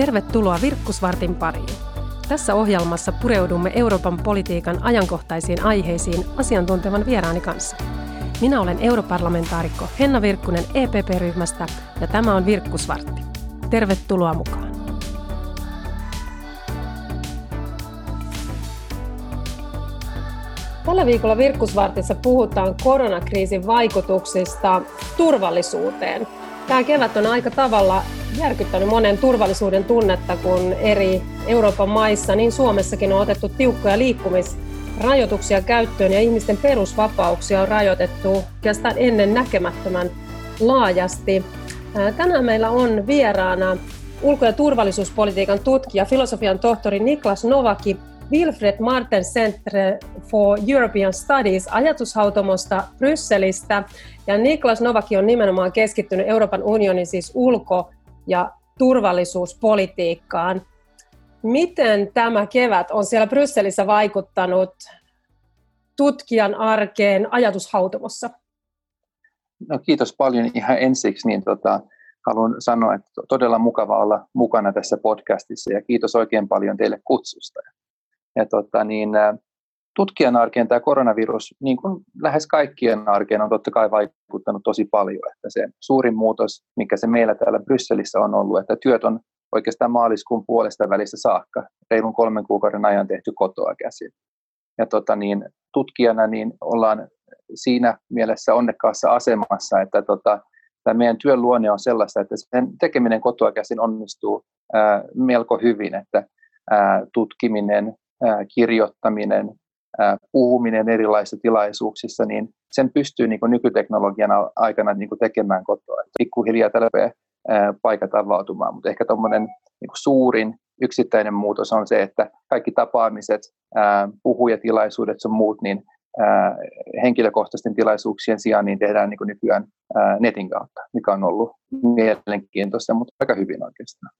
Tervetuloa Virkkusvartin pariin. Tässä ohjelmassa pureudumme Euroopan politiikan ajankohtaisiin aiheisiin asiantuntevan vieraani kanssa. Minä olen europarlamentaarikko Henna Virkkunen EPP-ryhmästä ja tämä on Virkkusvartti. Tervetuloa mukaan. Tällä viikolla Virkkusvartissa puhutaan koronakriisin vaikutuksista turvallisuuteen. Tämä kevät on aika tavalla järkyttänyt monen turvallisuuden tunnetta, kun eri Euroopan maissa, niin Suomessakin on otettu tiukkoja liikkumisrajoituksia käyttöön ja ihmisten perusvapauksia on rajoitettu oikeastaan ennen näkemättömän laajasti. Tänään meillä on vieraana ulko- ja turvallisuuspolitiikan tutkija, filosofian tohtori Niklas Novaki Wilfred Marten Center for European Studies ajatushautomosta Brysselistä. Ja Niklas Novaki on nimenomaan keskittynyt Euroopan unionin siis ulko- ja turvallisuuspolitiikkaan. Miten tämä kevät on siellä Brysselissä vaikuttanut tutkijan arkeen ajatushautomossa? No, kiitos paljon ihan ensiksi. Niin tota, haluan sanoa, että todella mukava olla mukana tässä podcastissa ja kiitos oikein paljon teille kutsusta. Ja tota, niin, tutkijan arkeen tämä koronavirus, niin kuin lähes kaikkien arkeen, on totta kai vaikuttanut tosi paljon. Että se suurin muutos, mikä se meillä täällä Brysselissä on ollut, että työt on oikeastaan maaliskuun puolesta välistä saakka, reilun kolmen kuukauden ajan tehty kotoa käsin. Ja tota, niin, tutkijana niin ollaan siinä mielessä onnekkaassa asemassa, että tota, tämä meidän työn luonne on sellaista, että sen tekeminen kotoa käsin onnistuu ää, melko hyvin, että ää, tutkiminen, ää, kirjoittaminen, puhuminen erilaisissa tilaisuuksissa, niin sen pystyy niin kuin nykyteknologian aikana niin kuin tekemään kotoa. Pikkuhiljaa tällä paikat avautumaan, mutta ehkä tuommoinen niin suurin yksittäinen muutos on se, että kaikki tapaamiset, puhujatilaisuudet ja muut, niin henkilökohtaisten tilaisuuksien sijaan niin tehdään niin kuin nykyään netin kautta, mikä on ollut mielenkiintoista, mutta aika hyvin oikeastaan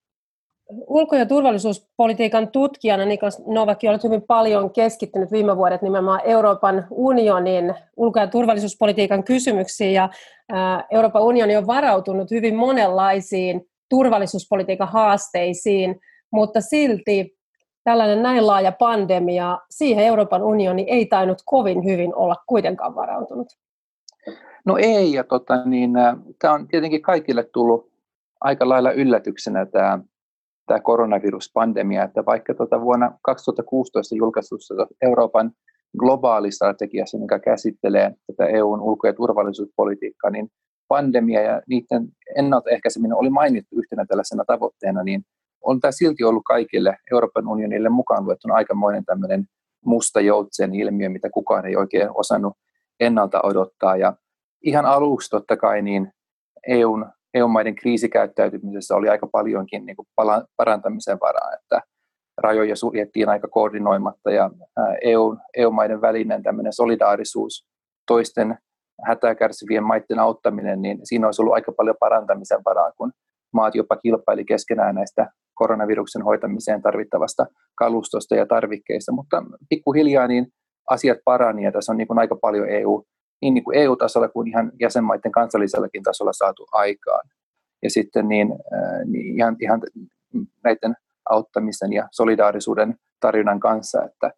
ulko- ja turvallisuuspolitiikan tutkijana Niklas Novakki olet hyvin paljon keskittynyt viime vuodet nimenomaan Euroopan unionin ulko- ja turvallisuuspolitiikan kysymyksiin ja Euroopan unioni on varautunut hyvin monenlaisiin turvallisuuspolitiikan haasteisiin, mutta silti tällainen näin laaja pandemia, siihen Euroopan unioni ei tainnut kovin hyvin olla kuitenkaan varautunut. No ei, ja tota, niin, tämä on tietenkin kaikille tullut aika lailla yllätyksenä tämä tämä koronaviruspandemia, että vaikka tuota vuonna 2016 julkaistussa Euroopan globaalistrategiassa, mikä käsittelee tätä EUn ulko- ja turvallisuuspolitiikkaa, niin pandemia ja niiden ennaltaehkäiseminen oli mainittu yhtenä tällaisena tavoitteena, niin on tämä silti ollut kaikille Euroopan unionille mukaan luettuna aikamoinen tämmöinen musta joutsen ilmiö, mitä kukaan ei oikein osannut ennalta odottaa. Ja ihan aluksi totta kai niin EUn EU-maiden kriisikäyttäytymisessä oli aika paljonkin niin kuin parantamisen varaa, että rajoja suljettiin aika koordinoimatta ja EU, EU-maiden välinen tämmöinen solidaarisuus, toisten hätää kärsivien maiden auttaminen, niin siinä olisi ollut aika paljon parantamisen varaa, kun maat jopa kilpaili keskenään näistä koronaviruksen hoitamiseen tarvittavasta kalustosta ja tarvikkeista, mutta pikkuhiljaa niin asiat parani ja tässä on niin kuin aika paljon EU, niin, niin kuin EU-tasolla kuin ihan jäsenmaiden kansallisellakin tasolla saatu aikaan. Ja sitten niin, äh, niin ihan, ihan näiden auttamisen ja solidaarisuuden tarjonnan kanssa, että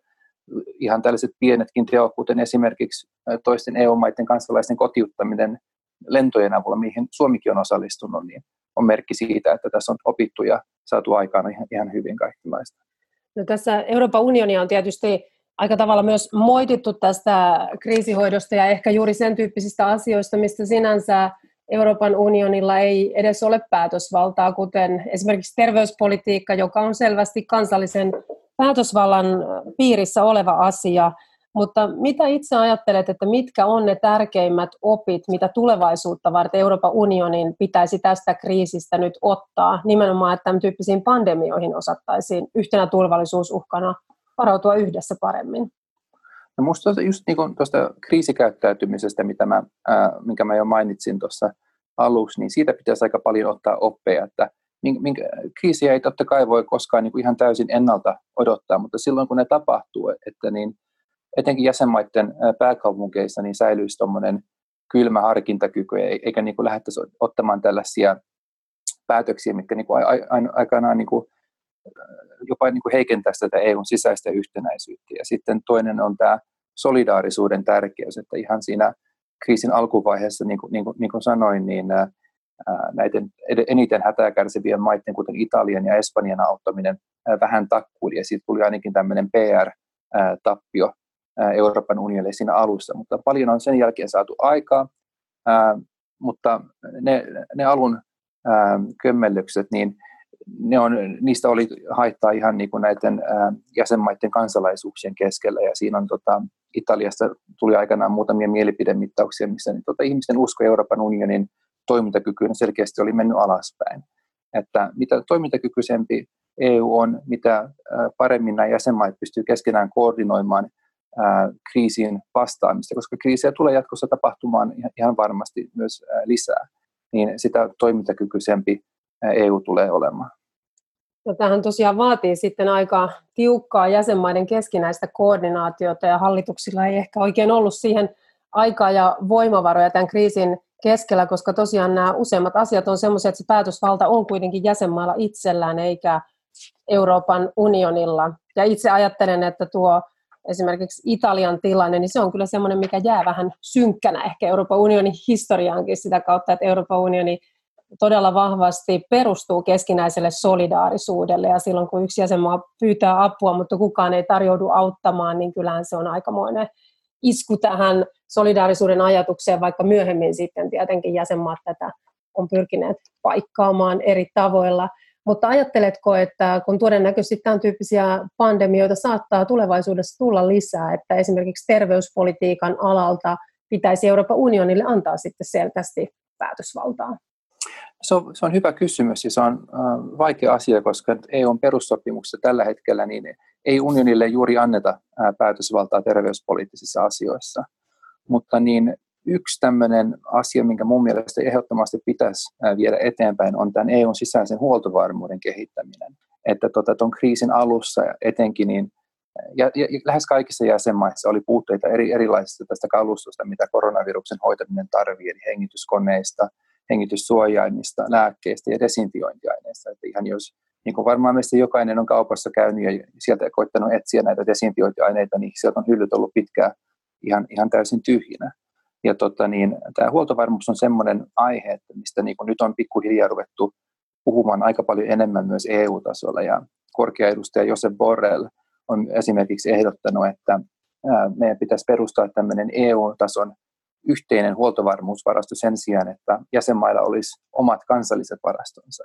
ihan tällaiset pienetkin teot, kuten esimerkiksi äh, toisten EU-maiden kansalaisten kotiuttaminen lentojen avulla, mihin Suomikin on osallistunut, niin on merkki siitä, että tässä on opittu ja saatu aikaan ihan, ihan hyvin kaikenlaista. No tässä Euroopan unionia on tietysti aika tavalla myös moitittu tästä kriisihoidosta ja ehkä juuri sen tyyppisistä asioista, mistä sinänsä Euroopan unionilla ei edes ole päätösvaltaa, kuten esimerkiksi terveyspolitiikka, joka on selvästi kansallisen päätösvallan piirissä oleva asia. Mutta mitä itse ajattelet, että mitkä on ne tärkeimmät opit, mitä tulevaisuutta varten Euroopan unionin pitäisi tästä kriisistä nyt ottaa, nimenomaan, että tämän tyyppisiin pandemioihin osattaisiin yhtenä turvallisuusuhkana varautua yhdessä paremmin? No musta just niin tuosta kriisikäyttäytymisestä, mitä mä, ää, minkä mä jo mainitsin tuossa aluksi, niin siitä pitäisi aika paljon ottaa oppeja, että minkä, kriisiä ei totta kai voi koskaan niin kuin ihan täysin ennalta odottaa, mutta silloin kun ne tapahtuu, että niin etenkin jäsenmaiden pääkaupunkeissa niin säilyisi tuommoinen kylmä harkintakyky, eikä niin kuin lähdettäisi ottamaan tällaisia päätöksiä, mitkä niin kuin aikanaan niin kuin, jopa niin kuin heikentäisi tätä EUn sisäistä yhtenäisyyttä. Ja sitten toinen on tämä solidaarisuuden tärkeys, että ihan siinä kriisin alkuvaiheessa, niin kuin, niin kuin, niin kuin sanoin, niin näiden eniten hätää kärsivien maiden, kuten Italian ja Espanjan auttaminen, vähän takkuili, ja siitä tuli ainakin tämmöinen PR-tappio Euroopan unionille siinä alussa, mutta paljon on sen jälkeen saatu aikaa, mutta ne, ne alun kömmellykset, niin ne on, niistä oli haittaa ihan niin kuin näiden jäsenmaiden kansalaisuuksien keskellä, ja siinä on tota, Italiasta tuli aikanaan muutamia mielipidemittauksia, missä niin, tota, ihmisten usko Euroopan unionin toimintakykyyn selkeästi oli mennyt alaspäin. Että mitä toimintakykyisempi EU on, mitä paremmin nämä jäsenmaat pystyy keskenään koordinoimaan kriisiin vastaamista, koska kriisiä tulee jatkossa tapahtumaan ihan varmasti myös lisää, niin sitä toimintakykyisempi EU tulee olemaan. No, tähän tosiaan vaatii sitten aika tiukkaa jäsenmaiden keskinäistä koordinaatiota ja hallituksilla ei ehkä oikein ollut siihen aikaa ja voimavaroja tämän kriisin keskellä, koska tosiaan nämä useimmat asiat on sellaisia, että se päätösvalta on kuitenkin jäsenmailla itsellään eikä Euroopan unionilla. Ja itse ajattelen, että tuo esimerkiksi Italian tilanne, niin se on kyllä semmoinen, mikä jää vähän synkkänä ehkä Euroopan unionin historiaankin sitä kautta, että Euroopan unioni todella vahvasti perustuu keskinäiselle solidaarisuudelle ja silloin kun yksi jäsenmaa pyytää apua, mutta kukaan ei tarjoudu auttamaan, niin kyllähän se on aikamoinen isku tähän solidaarisuuden ajatukseen, vaikka myöhemmin sitten tietenkin jäsenmaat tätä on pyrkineet paikkaamaan eri tavoilla. Mutta ajatteletko, että kun todennäköisesti tämän tyyppisiä pandemioita saattaa tulevaisuudessa tulla lisää, että esimerkiksi terveyspolitiikan alalta pitäisi Euroopan unionille antaa sitten selkeästi päätösvaltaa? Se on, se on hyvä kysymys ja se on äh, vaikea asia, koska EUn perussopimuksessa tällä hetkellä niin ei unionille juuri anneta äh, päätösvaltaa terveyspoliittisissa asioissa. Mutta niin yksi tämmöinen asia, minkä mun mielestä ehdottomasti pitäisi äh, viedä eteenpäin, on tämän EUn sisäisen huoltovarmuuden kehittäminen. Että tota, kriisin alussa etenkin niin ja, ja, ja lähes kaikissa jäsenmaissa oli puutteita eri, erilaisista tästä kalustosta, mitä koronaviruksen hoitaminen tarvii, eli hengityskoneista, hengityssuojaimista, lääkkeistä ja desinfiointiaineista. Että ihan jos, niin kuin varmaan meistä jokainen on kaupassa käynyt ja sieltä koittanut etsiä näitä desinfiointiaineita, niin sieltä on hyllyt ollut pitkään ihan, ihan täysin tyhjinä. Ja tota, niin, tämä huoltovarmuus on sellainen aihe, että mistä niin kuin nyt on pikkuhiljaa ruvettu puhumaan aika paljon enemmän myös EU-tasolla. Ja korkea edustaja Josep Borrell on esimerkiksi ehdottanut, että meidän pitäisi perustaa tämmöinen EU-tason yhteinen huoltovarmuusvarasto sen sijaan, että jäsenmailla olisi omat kansalliset varastonsa.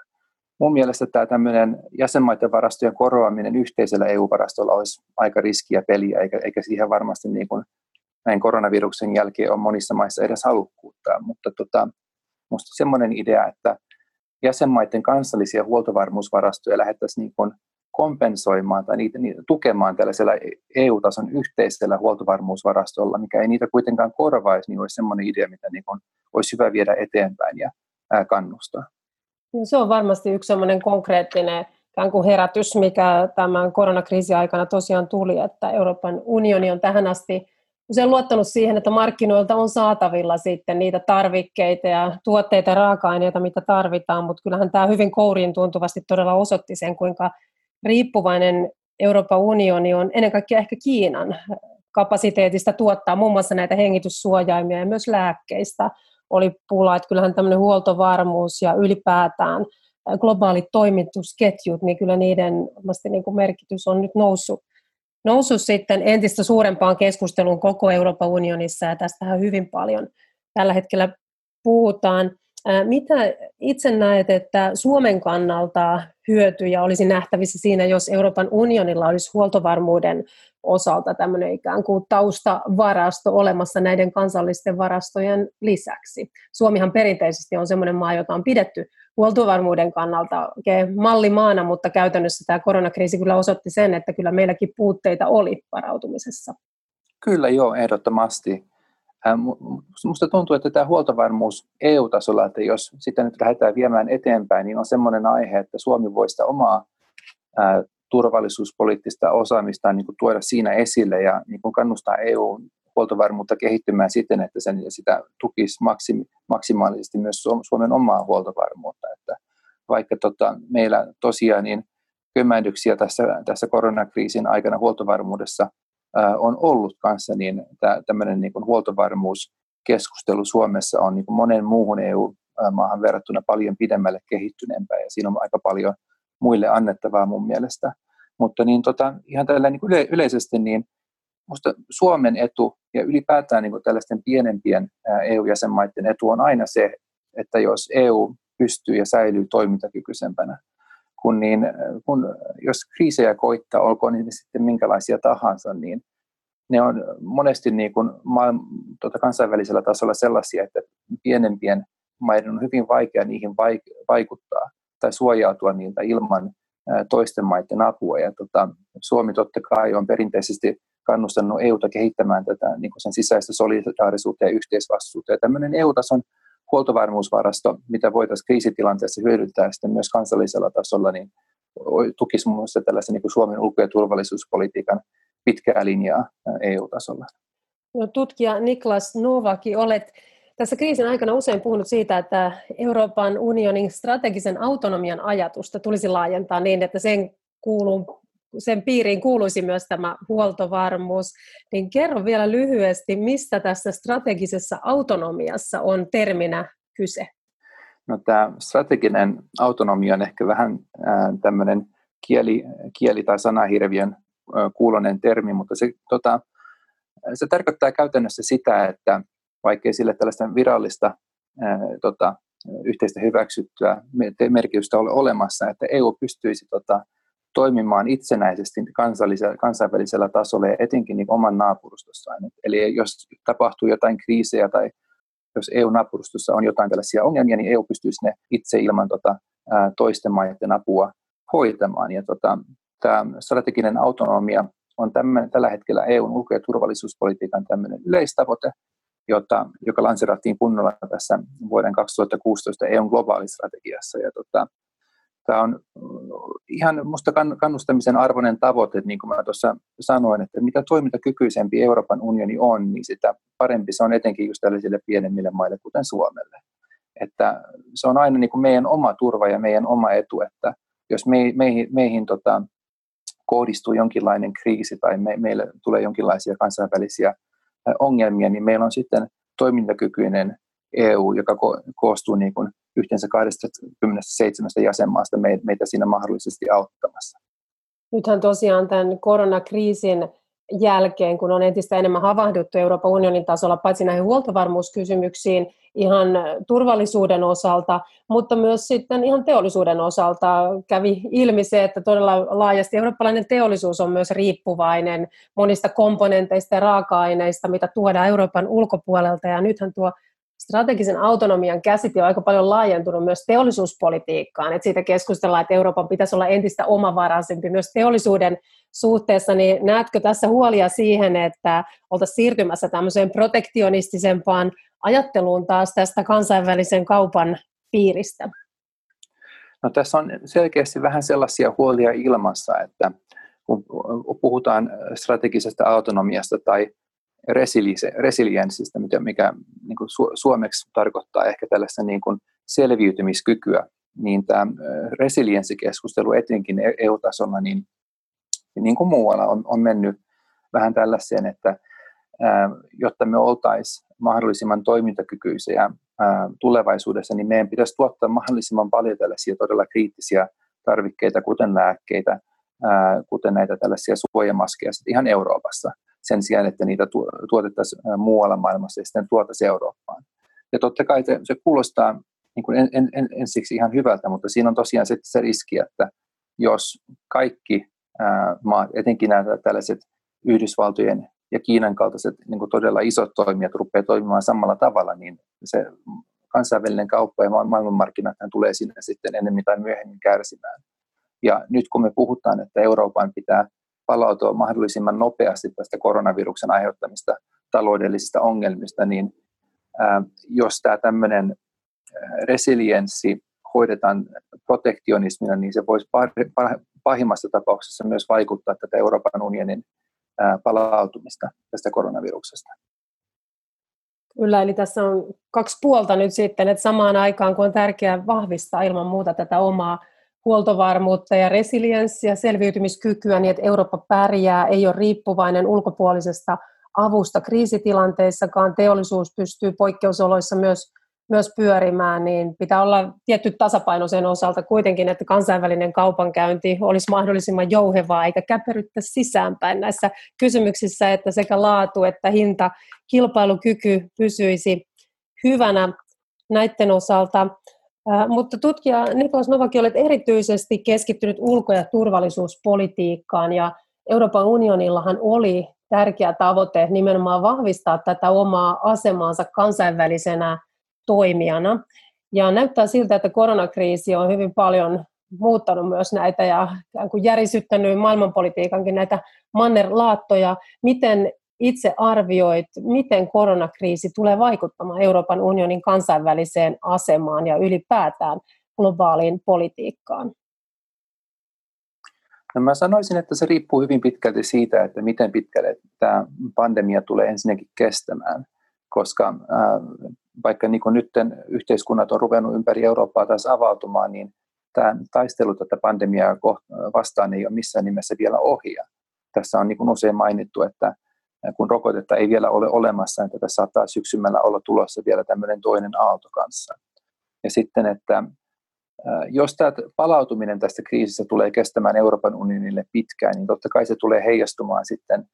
Mun mielestä tämä tämmöinen jäsenmaiden varastojen korvaaminen yhteisellä EU-varastolla olisi aika riskiä peliä, eikä, eikä siihen varmasti niin kuin näin koronaviruksen jälkeen on monissa maissa edes halukkuutta. Mutta tota, minusta semmoinen idea, että jäsenmaiden kansallisia huoltovarmuusvarastoja lähdettäisiin niin kompensoimaan tai niitä, niitä tukemaan tällaisella EU-tason yhteisellä huoltovarmuusvarastolla, mikä ei niitä kuitenkaan korvaisi, niin olisi sellainen idea, mitä niin kuin olisi hyvä viedä eteenpäin ja kannustaa. No, se on varmasti yksi sellainen konkreettinen kuin herätys, mikä tämän koronakriisin aikana tosiaan tuli, että Euroopan unioni on tähän asti usein luottanut siihen, että markkinoilta on saatavilla sitten niitä tarvikkeita ja tuotteita ja raaka-aineita, mitä tarvitaan, mutta kyllähän tämä hyvin kouriin tuntuvasti todella osoitti sen, kuinka riippuvainen Euroopan unioni on ennen kaikkea ehkä Kiinan kapasiteetista tuottaa muun muassa näitä hengityssuojaimia ja myös lääkkeistä oli pula, että kyllähän tämmöinen huoltovarmuus ja ylipäätään globaalit toimitusketjut, niin kyllä niiden niin kuin merkitys on nyt noussut, noussut sitten entistä suurempaan keskusteluun koko Euroopan unionissa ja tästähän hyvin paljon tällä hetkellä puhutaan. Mitä itse näet, että Suomen kannalta hyötyjä olisi nähtävissä siinä, jos Euroopan unionilla olisi huoltovarmuuden osalta tämmöinen ikään kuin taustavarasto olemassa näiden kansallisten varastojen lisäksi. Suomihan perinteisesti on semmoinen maa, jota on pidetty huoltovarmuuden kannalta mallimaana, mutta käytännössä tämä koronakriisi kyllä osoitti sen, että kyllä meilläkin puutteita oli varautumisessa. Kyllä joo, ehdottomasti. Minusta tuntuu, että tämä huoltovarmuus EU-tasolla, että jos sitä nyt lähdetään viemään eteenpäin, niin on sellainen aihe, että Suomi voi sitä omaa turvallisuuspoliittista osaamista niin kuin tuoda siinä esille ja niin kuin kannustaa EU huoltovarmuutta kehittymään siten, että sen sitä tukisi maksimi, maksimaalisesti myös Suomen omaa huoltovarmuutta. Että vaikka tota, meillä tosiaan niin kömmähdyksiä tässä, tässä koronakriisin aikana huoltovarmuudessa on ollut kanssa, niin tämmöinen niin huoltovarmuuskeskustelu Suomessa on niin monen muuhun EU-maahan verrattuna paljon pidemmälle kehittyneempää ja siinä on aika paljon muille annettavaa mun mielestä. Mutta niin tota, ihan tällä niin yle, yleisesti niin musta Suomen etu ja ylipäätään niin tällaisten pienempien EU-jäsenmaiden etu on aina se, että jos EU pystyy ja säilyy toimintakykyisempänä, kun, niin, kun jos kriisejä koittaa, olkoon niin sitten minkälaisia tahansa, niin ne on monesti niin kuin maailma, tuota kansainvälisellä tasolla sellaisia, että pienempien maiden on hyvin vaikea niihin vaikuttaa tai suojautua niiltä ilman toisten maiden apua. Ja tota, Suomi totta kai on perinteisesti kannustanut EUta kehittämään tätä niin sen sisäistä solidaarisuutta ja yhteisvastuuta. Ja tämmöinen EU-tason huoltovarmuusvarasto, mitä voitaisiin kriisitilanteessa hyödyntää sitten myös kansallisella tasolla, niin tukisi muun muassa tällaisen niin kuin Suomen ulko- ja turvallisuuspolitiikan pitkää linjaa EU-tasolla. No, tutkija Niklas Novaki, olet tässä kriisin aikana usein puhunut siitä, että Euroopan unionin strategisen autonomian ajatusta tulisi laajentaa niin, että sen, kuuluu, sen piiriin kuuluisi myös tämä huoltovarmuus. Niin kerro vielä lyhyesti, mistä tässä strategisessa autonomiassa on terminä kyse? No, tämä strateginen autonomia on ehkä vähän äh, tämmöinen kieli, kieli- tai sanahirviön äh, kuulonen termi, mutta se, tota, se tarkoittaa käytännössä sitä, että vaikkei sille tällaista virallista ää, tota, yhteistä hyväksyttyä merkitystä ole olemassa, että EU pystyisi tota, toimimaan itsenäisesti kansainvälisellä tasolla ja etenkin niin oman naapurustossaan. Eli jos tapahtuu jotain kriisejä tai jos EU-naapurustossa on jotain tällaisia ongelmia, niin EU pystyisi ne itse ilman tota, toisten maiden apua hoitamaan. Ja tota, tämä strateginen autonomia on tämän, tällä hetkellä EUn ulko- ja turvallisuuspolitiikan tämmöinen yleistavoite, jota, joka lanserattiin kunnolla tässä vuoden 2016 EUn globaalistrategiassa. Ja tota, tämä on ihan minusta kannustamisen arvoinen tavoite, niin kuin mä tuossa sanoin, että mitä toimintakykyisempi Euroopan unioni on, niin sitä parempi se on etenkin just tällaisille pienemmille maille, kuten Suomelle. Että se on aina niin kuin meidän oma turva ja meidän oma etu, että jos me, meihin, meihin tota, kohdistuu jonkinlainen kriisi tai me, meille tulee jonkinlaisia kansainvälisiä ongelmia, niin meillä on sitten toimintakykyinen EU, joka ko- koostuu niin kuin yhteensä 27 jäsenmaasta meitä siinä mahdollisesti auttamassa. Nythän tosiaan tämän koronakriisin jälkeen, kun on entistä enemmän havahduttu Euroopan unionin tasolla paitsi näihin huoltovarmuuskysymyksiin ihan turvallisuuden osalta, mutta myös sitten ihan teollisuuden osalta kävi ilmi se, että todella laajasti eurooppalainen teollisuus on myös riippuvainen monista komponenteista ja raaka-aineista, mitä tuodaan Euroopan ulkopuolelta, ja nythän tuo strategisen autonomian käsite on aika paljon laajentunut myös teollisuuspolitiikkaan. että siitä keskustellaan, että Euroopan pitäisi olla entistä omavaraisempi myös teollisuuden suhteessa. Niin näetkö tässä huolia siihen, että oltaisiin siirtymässä tämmöiseen protektionistisempaan ajatteluun taas tästä kansainvälisen kaupan piiristä? No, tässä on selkeästi vähän sellaisia huolia ilmassa, että kun puhutaan strategisesta autonomiasta tai resilienssistä, mikä, niin kuin su, suomeksi tarkoittaa ehkä tällaista niin kuin selviytymiskykyä, niin tämä resilienssikeskustelu etenkin EU-tasolla, niin, niin kuin muualla on, on mennyt vähän tällaiseen, että ää, jotta me oltaisiin mahdollisimman toimintakykyisiä ää, tulevaisuudessa, niin meidän pitäisi tuottaa mahdollisimman paljon tällaisia todella kriittisiä tarvikkeita, kuten lääkkeitä, ää, kuten näitä tällaisia suojamaskeja ihan Euroopassa sen sijaan, että niitä tuotettaisiin muualla maailmassa ja sitten tuotaisiin Eurooppaan. Ja totta kai se, se kuulostaa niin kuin en, en, en, ensiksi ihan hyvältä, mutta siinä on tosiaan se, se riski, että jos kaikki ää, maat, etenkin nämä tällaiset Yhdysvaltojen ja Kiinan kaltaiset niin kuin todella isot toimijat rupeaa toimimaan samalla tavalla, niin se kansainvälinen kauppa ja maailmanmarkkinat tulee sinne sitten enemmän tai myöhemmin kärsimään. Ja nyt kun me puhutaan, että Euroopan pitää palautua mahdollisimman nopeasti tästä koronaviruksen aiheuttamista taloudellisista ongelmista, niin jos tämä tämmöinen resilienssi hoidetaan protektionismina, niin se voisi pahimmassa tapauksessa myös vaikuttaa tätä Euroopan unionin palautumista tästä koronaviruksesta. Kyllä, eli tässä on kaksi puolta nyt sitten, että samaan aikaan kun on tärkeää vahvistaa ilman muuta tätä omaa huoltovarmuutta ja resilienssiä, selviytymiskykyä, niin että Eurooppa pärjää, ei ole riippuvainen ulkopuolisesta avusta kriisitilanteissakaan, teollisuus pystyy poikkeusoloissa myös myös pyörimään, niin pitää olla tietty tasapaino sen osalta kuitenkin, että kansainvälinen kaupankäynti olisi mahdollisimman jouhevaa eikä käperyttä sisäänpäin näissä kysymyksissä, että sekä laatu että hinta, kilpailukyky pysyisi hyvänä näiden osalta. Mutta tutkija Nikos Novaki olet erityisesti keskittynyt ulko- ja turvallisuuspolitiikkaan ja Euroopan unionillahan oli tärkeä tavoite nimenomaan vahvistaa tätä omaa asemaansa kansainvälisenä toimijana. Ja näyttää siltä, että koronakriisi on hyvin paljon muuttanut myös näitä ja järisyttänyt maailmanpolitiikankin näitä mannerlaattoja. Miten itse arvioit, miten koronakriisi tulee vaikuttamaan Euroopan unionin kansainväliseen asemaan ja ylipäätään globaaliin politiikkaan? No mä sanoisin, että se riippuu hyvin pitkälti siitä, että miten pitkälle tämä pandemia tulee ensinnäkin kestämään, koska vaikka niin nyt yhteiskunnat on ruvennut ympäri Eurooppaa taas avautumaan, niin tämä taistelu tätä pandemiaa vastaan ei ole missään nimessä vielä ohi. Tässä on niin usein mainittu, että kun rokotetta ei vielä ole olemassa, että tässä saattaa syksymällä olla tulossa vielä tämmöinen toinen aalto kanssa. Ja sitten, että jos tämä palautuminen tästä kriisistä tulee kestämään Euroopan unionille pitkään, niin totta kai se tulee heijastumaan sitten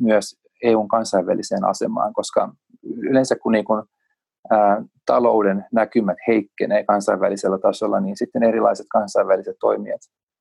myös EUn kansainväliseen asemaan, koska yleensä kun, niin kun ää, talouden näkymät heikkenee kansainvälisellä tasolla, niin sitten erilaiset kansainväliset toimijat,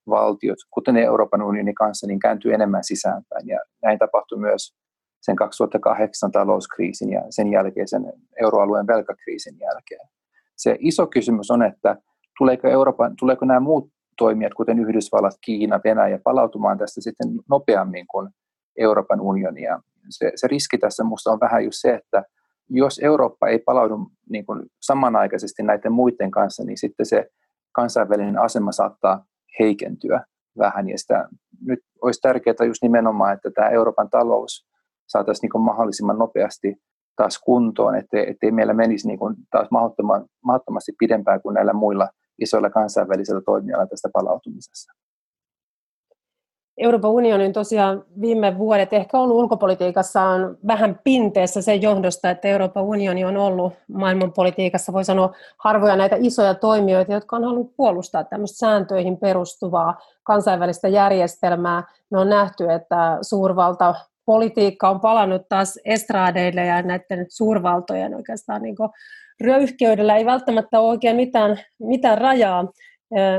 valtiot, kuten Euroopan unionin kanssa, niin kääntyy enemmän sisäänpäin. Ja näin tapahtui myös sen 2008 talouskriisin ja sen jälkeisen euroalueen velkakriisin jälkeen. Se iso kysymys on, että tuleeko, Euroopan, tuleeko nämä muut toimijat, kuten Yhdysvallat, Kiina, Venäjä, palautumaan tästä sitten nopeammin kuin Euroopan unionia. Se, se riski tässä minusta on vähän just se, että jos Eurooppa ei palaudu niin kuin samanaikaisesti näiden muiden kanssa, niin sitten se kansainvälinen asema saattaa heikentyä vähän. Ja sitä, nyt olisi tärkeää just nimenomaan, että tämä Euroopan talous saataisiin niin kuin mahdollisimman nopeasti taas kuntoon, ettei, ettei meillä menisi niin kuin taas mahdottomasti pidempään kuin näillä muilla isoilla kansainvälisillä toimijoilla tästä palautumisessa. Euroopan unionin tosiaan viime vuodet ehkä ollut ulkopolitiikassa on vähän pinteessä sen johdosta, että Euroopan unioni on ollut maailmanpolitiikassa, voi sanoa, harvoja näitä isoja toimijoita, jotka on halunnut puolustaa tämmöistä sääntöihin perustuvaa kansainvälistä järjestelmää. Me on nähty, että suurvalta politiikka on palannut taas estraadeille ja näiden suurvaltojen oikeastaan niin röyhkeydellä ei välttämättä ole oikein mitään, mitään rajaa.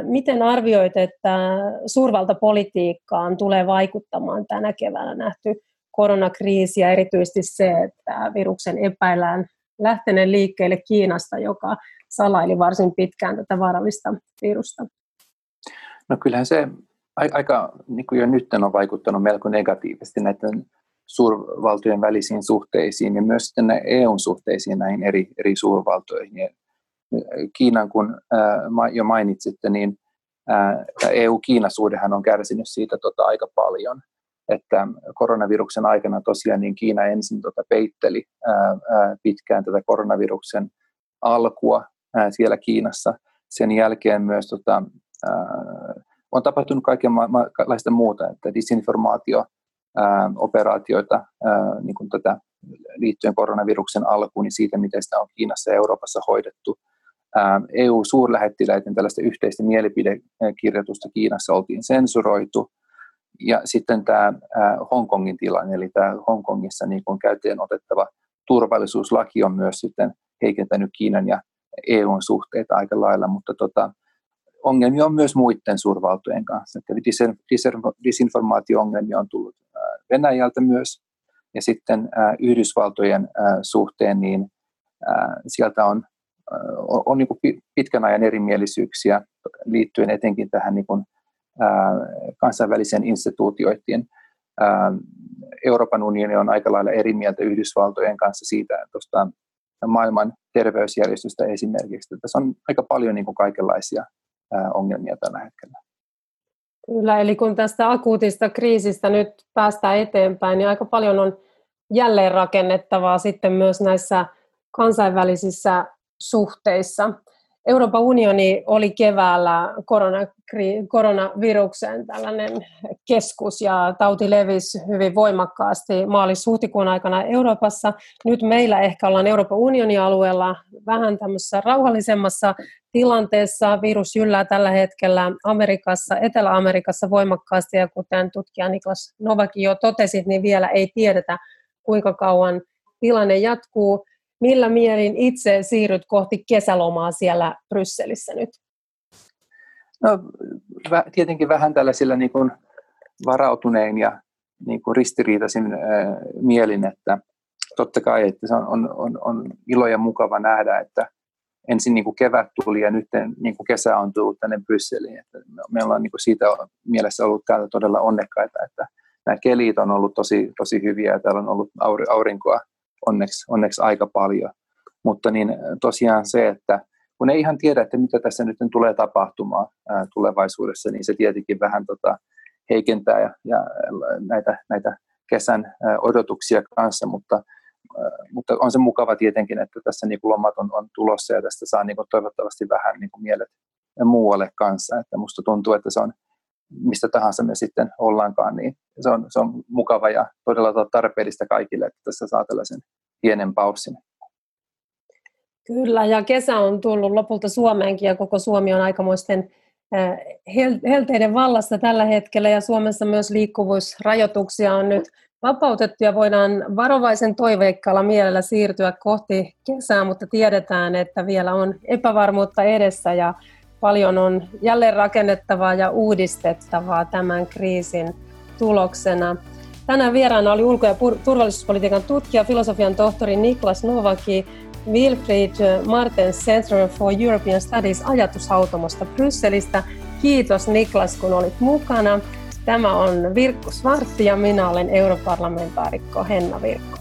Miten arvioit, että suurvaltapolitiikkaan tulee vaikuttamaan tänä keväänä nähty koronakriisi ja erityisesti se, että viruksen epäillään lähteneen liikkeelle Kiinasta, joka salaili varsin pitkään tätä vaarallista virusta? No kyllähän se aika niin kuin jo nyt on vaikuttanut melko negatiivisesti näiden suurvaltojen välisiin suhteisiin ja myös sitten EUn suhteisiin näihin eri, eri suurvaltoihin. Ja Kiinan, kun jo mainitsitte, niin EU-Kiina-suhdehan on kärsinyt siitä tota aika paljon, että koronaviruksen aikana tosiaan niin Kiina ensin tota peitteli pitkään tätä koronaviruksen alkua siellä Kiinassa. Sen jälkeen myös tota, on tapahtunut kaikenlaista muuta, että disinformaatio, operaatioita niin kuin tätä liittyen koronaviruksen alkuun, niin siitä, miten sitä on Kiinassa ja Euroopassa hoidettu – EU-suurlähettiläiden tällaista yhteistä mielipidekirjoitusta Kiinassa oltiin sensuroitu. Ja sitten tämä Hongkongin tilanne, eli tämä Hongkongissa niin kuin käyteen otettava turvallisuuslaki on myös sitten heikentänyt Kiinan ja EUn suhteita aika lailla, mutta tota, ongelmia on myös muiden suurvaltojen kanssa. Disinformaatio-ongelmia on tullut Venäjältä myös, ja sitten Yhdysvaltojen suhteen, niin sieltä on on, niin pitkän ajan erimielisyyksiä liittyen etenkin tähän niin kansainvälisen instituutioiden. Euroopan unioni on aika lailla eri mieltä Yhdysvaltojen kanssa siitä, että maailman terveysjärjestöstä esimerkiksi. Tässä on aika paljon niin kuin kaikenlaisia ongelmia tällä hetkellä. Kyllä, eli kun tästä akuutista kriisistä nyt päästään eteenpäin, niin aika paljon on jälleenrakennettavaa sitten myös näissä kansainvälisissä suhteissa. Euroopan unioni oli keväällä koronakri- koronaviruksen tällainen keskus ja tauti levisi hyvin voimakkaasti maalis-huhtikuun aikana Euroopassa. Nyt meillä ehkä ollaan Euroopan unionin alueella vähän tämmöisessä rauhallisemmassa tilanteessa. Virus jyllää tällä hetkellä Amerikassa, Etelä-Amerikassa voimakkaasti ja kuten tutkija Niklas Novaki jo totesi, niin vielä ei tiedetä kuinka kauan tilanne jatkuu. Millä mielin itse siirryt kohti kesälomaa siellä Brysselissä nyt? No, tietenkin vähän tällaisilla niin kuin varautunein ja niin kuin ristiriitaisin äh, mielin, että totta kai, että se on, on, on, on ilo ja mukava nähdä, että ensin niin kuin kevät tuli ja nyt niin kuin kesä on tullut tänne Brysseliin. Että me ollaan niin kuin siitä mielessä ollut täällä todella onnekkaita, että nämä kelit on ollut tosi, tosi hyviä ja täällä on ollut aurinkoa onneksi, onneksi aika paljon. Mutta niin tosiaan se, että kun ei ihan tiedä, että mitä tässä nyt tulee tapahtumaan ää, tulevaisuudessa, niin se tietenkin vähän tota, heikentää ja, ja näitä, näitä kesän odotuksia kanssa, mutta, mutta on se mukava tietenkin, että tässä niin lomat on, on tulossa ja tästä saa niin toivottavasti vähän niin kuin mielet muualle kanssa. Että musta tuntuu, että se on mistä tahansa me sitten ollaankaan, niin se on, se on mukava ja todella tarpeellista kaikille, että tässä saa tällaisen pienen paussin. Kyllä, ja kesä on tullut lopulta Suomeenkin ja koko Suomi on aikamoisten helteiden vallassa tällä hetkellä ja Suomessa myös liikkuvuusrajoituksia on nyt vapautettu ja voidaan varovaisen toiveikkaalla mielellä siirtyä kohti kesää, mutta tiedetään, että vielä on epävarmuutta edessä ja paljon on jälleen rakennettavaa ja uudistettavaa tämän kriisin tuloksena. Tänään vieraana oli ulko- ja turvallisuuspolitiikan tutkija, filosofian tohtori Niklas Novaki, Wilfried Martens Center for European Studies ajatushautomosta Brysselistä. Kiitos Niklas, kun olit mukana. Tämä on Virkku Svartti ja minä olen europarlamentaarikko Henna Virkkonen.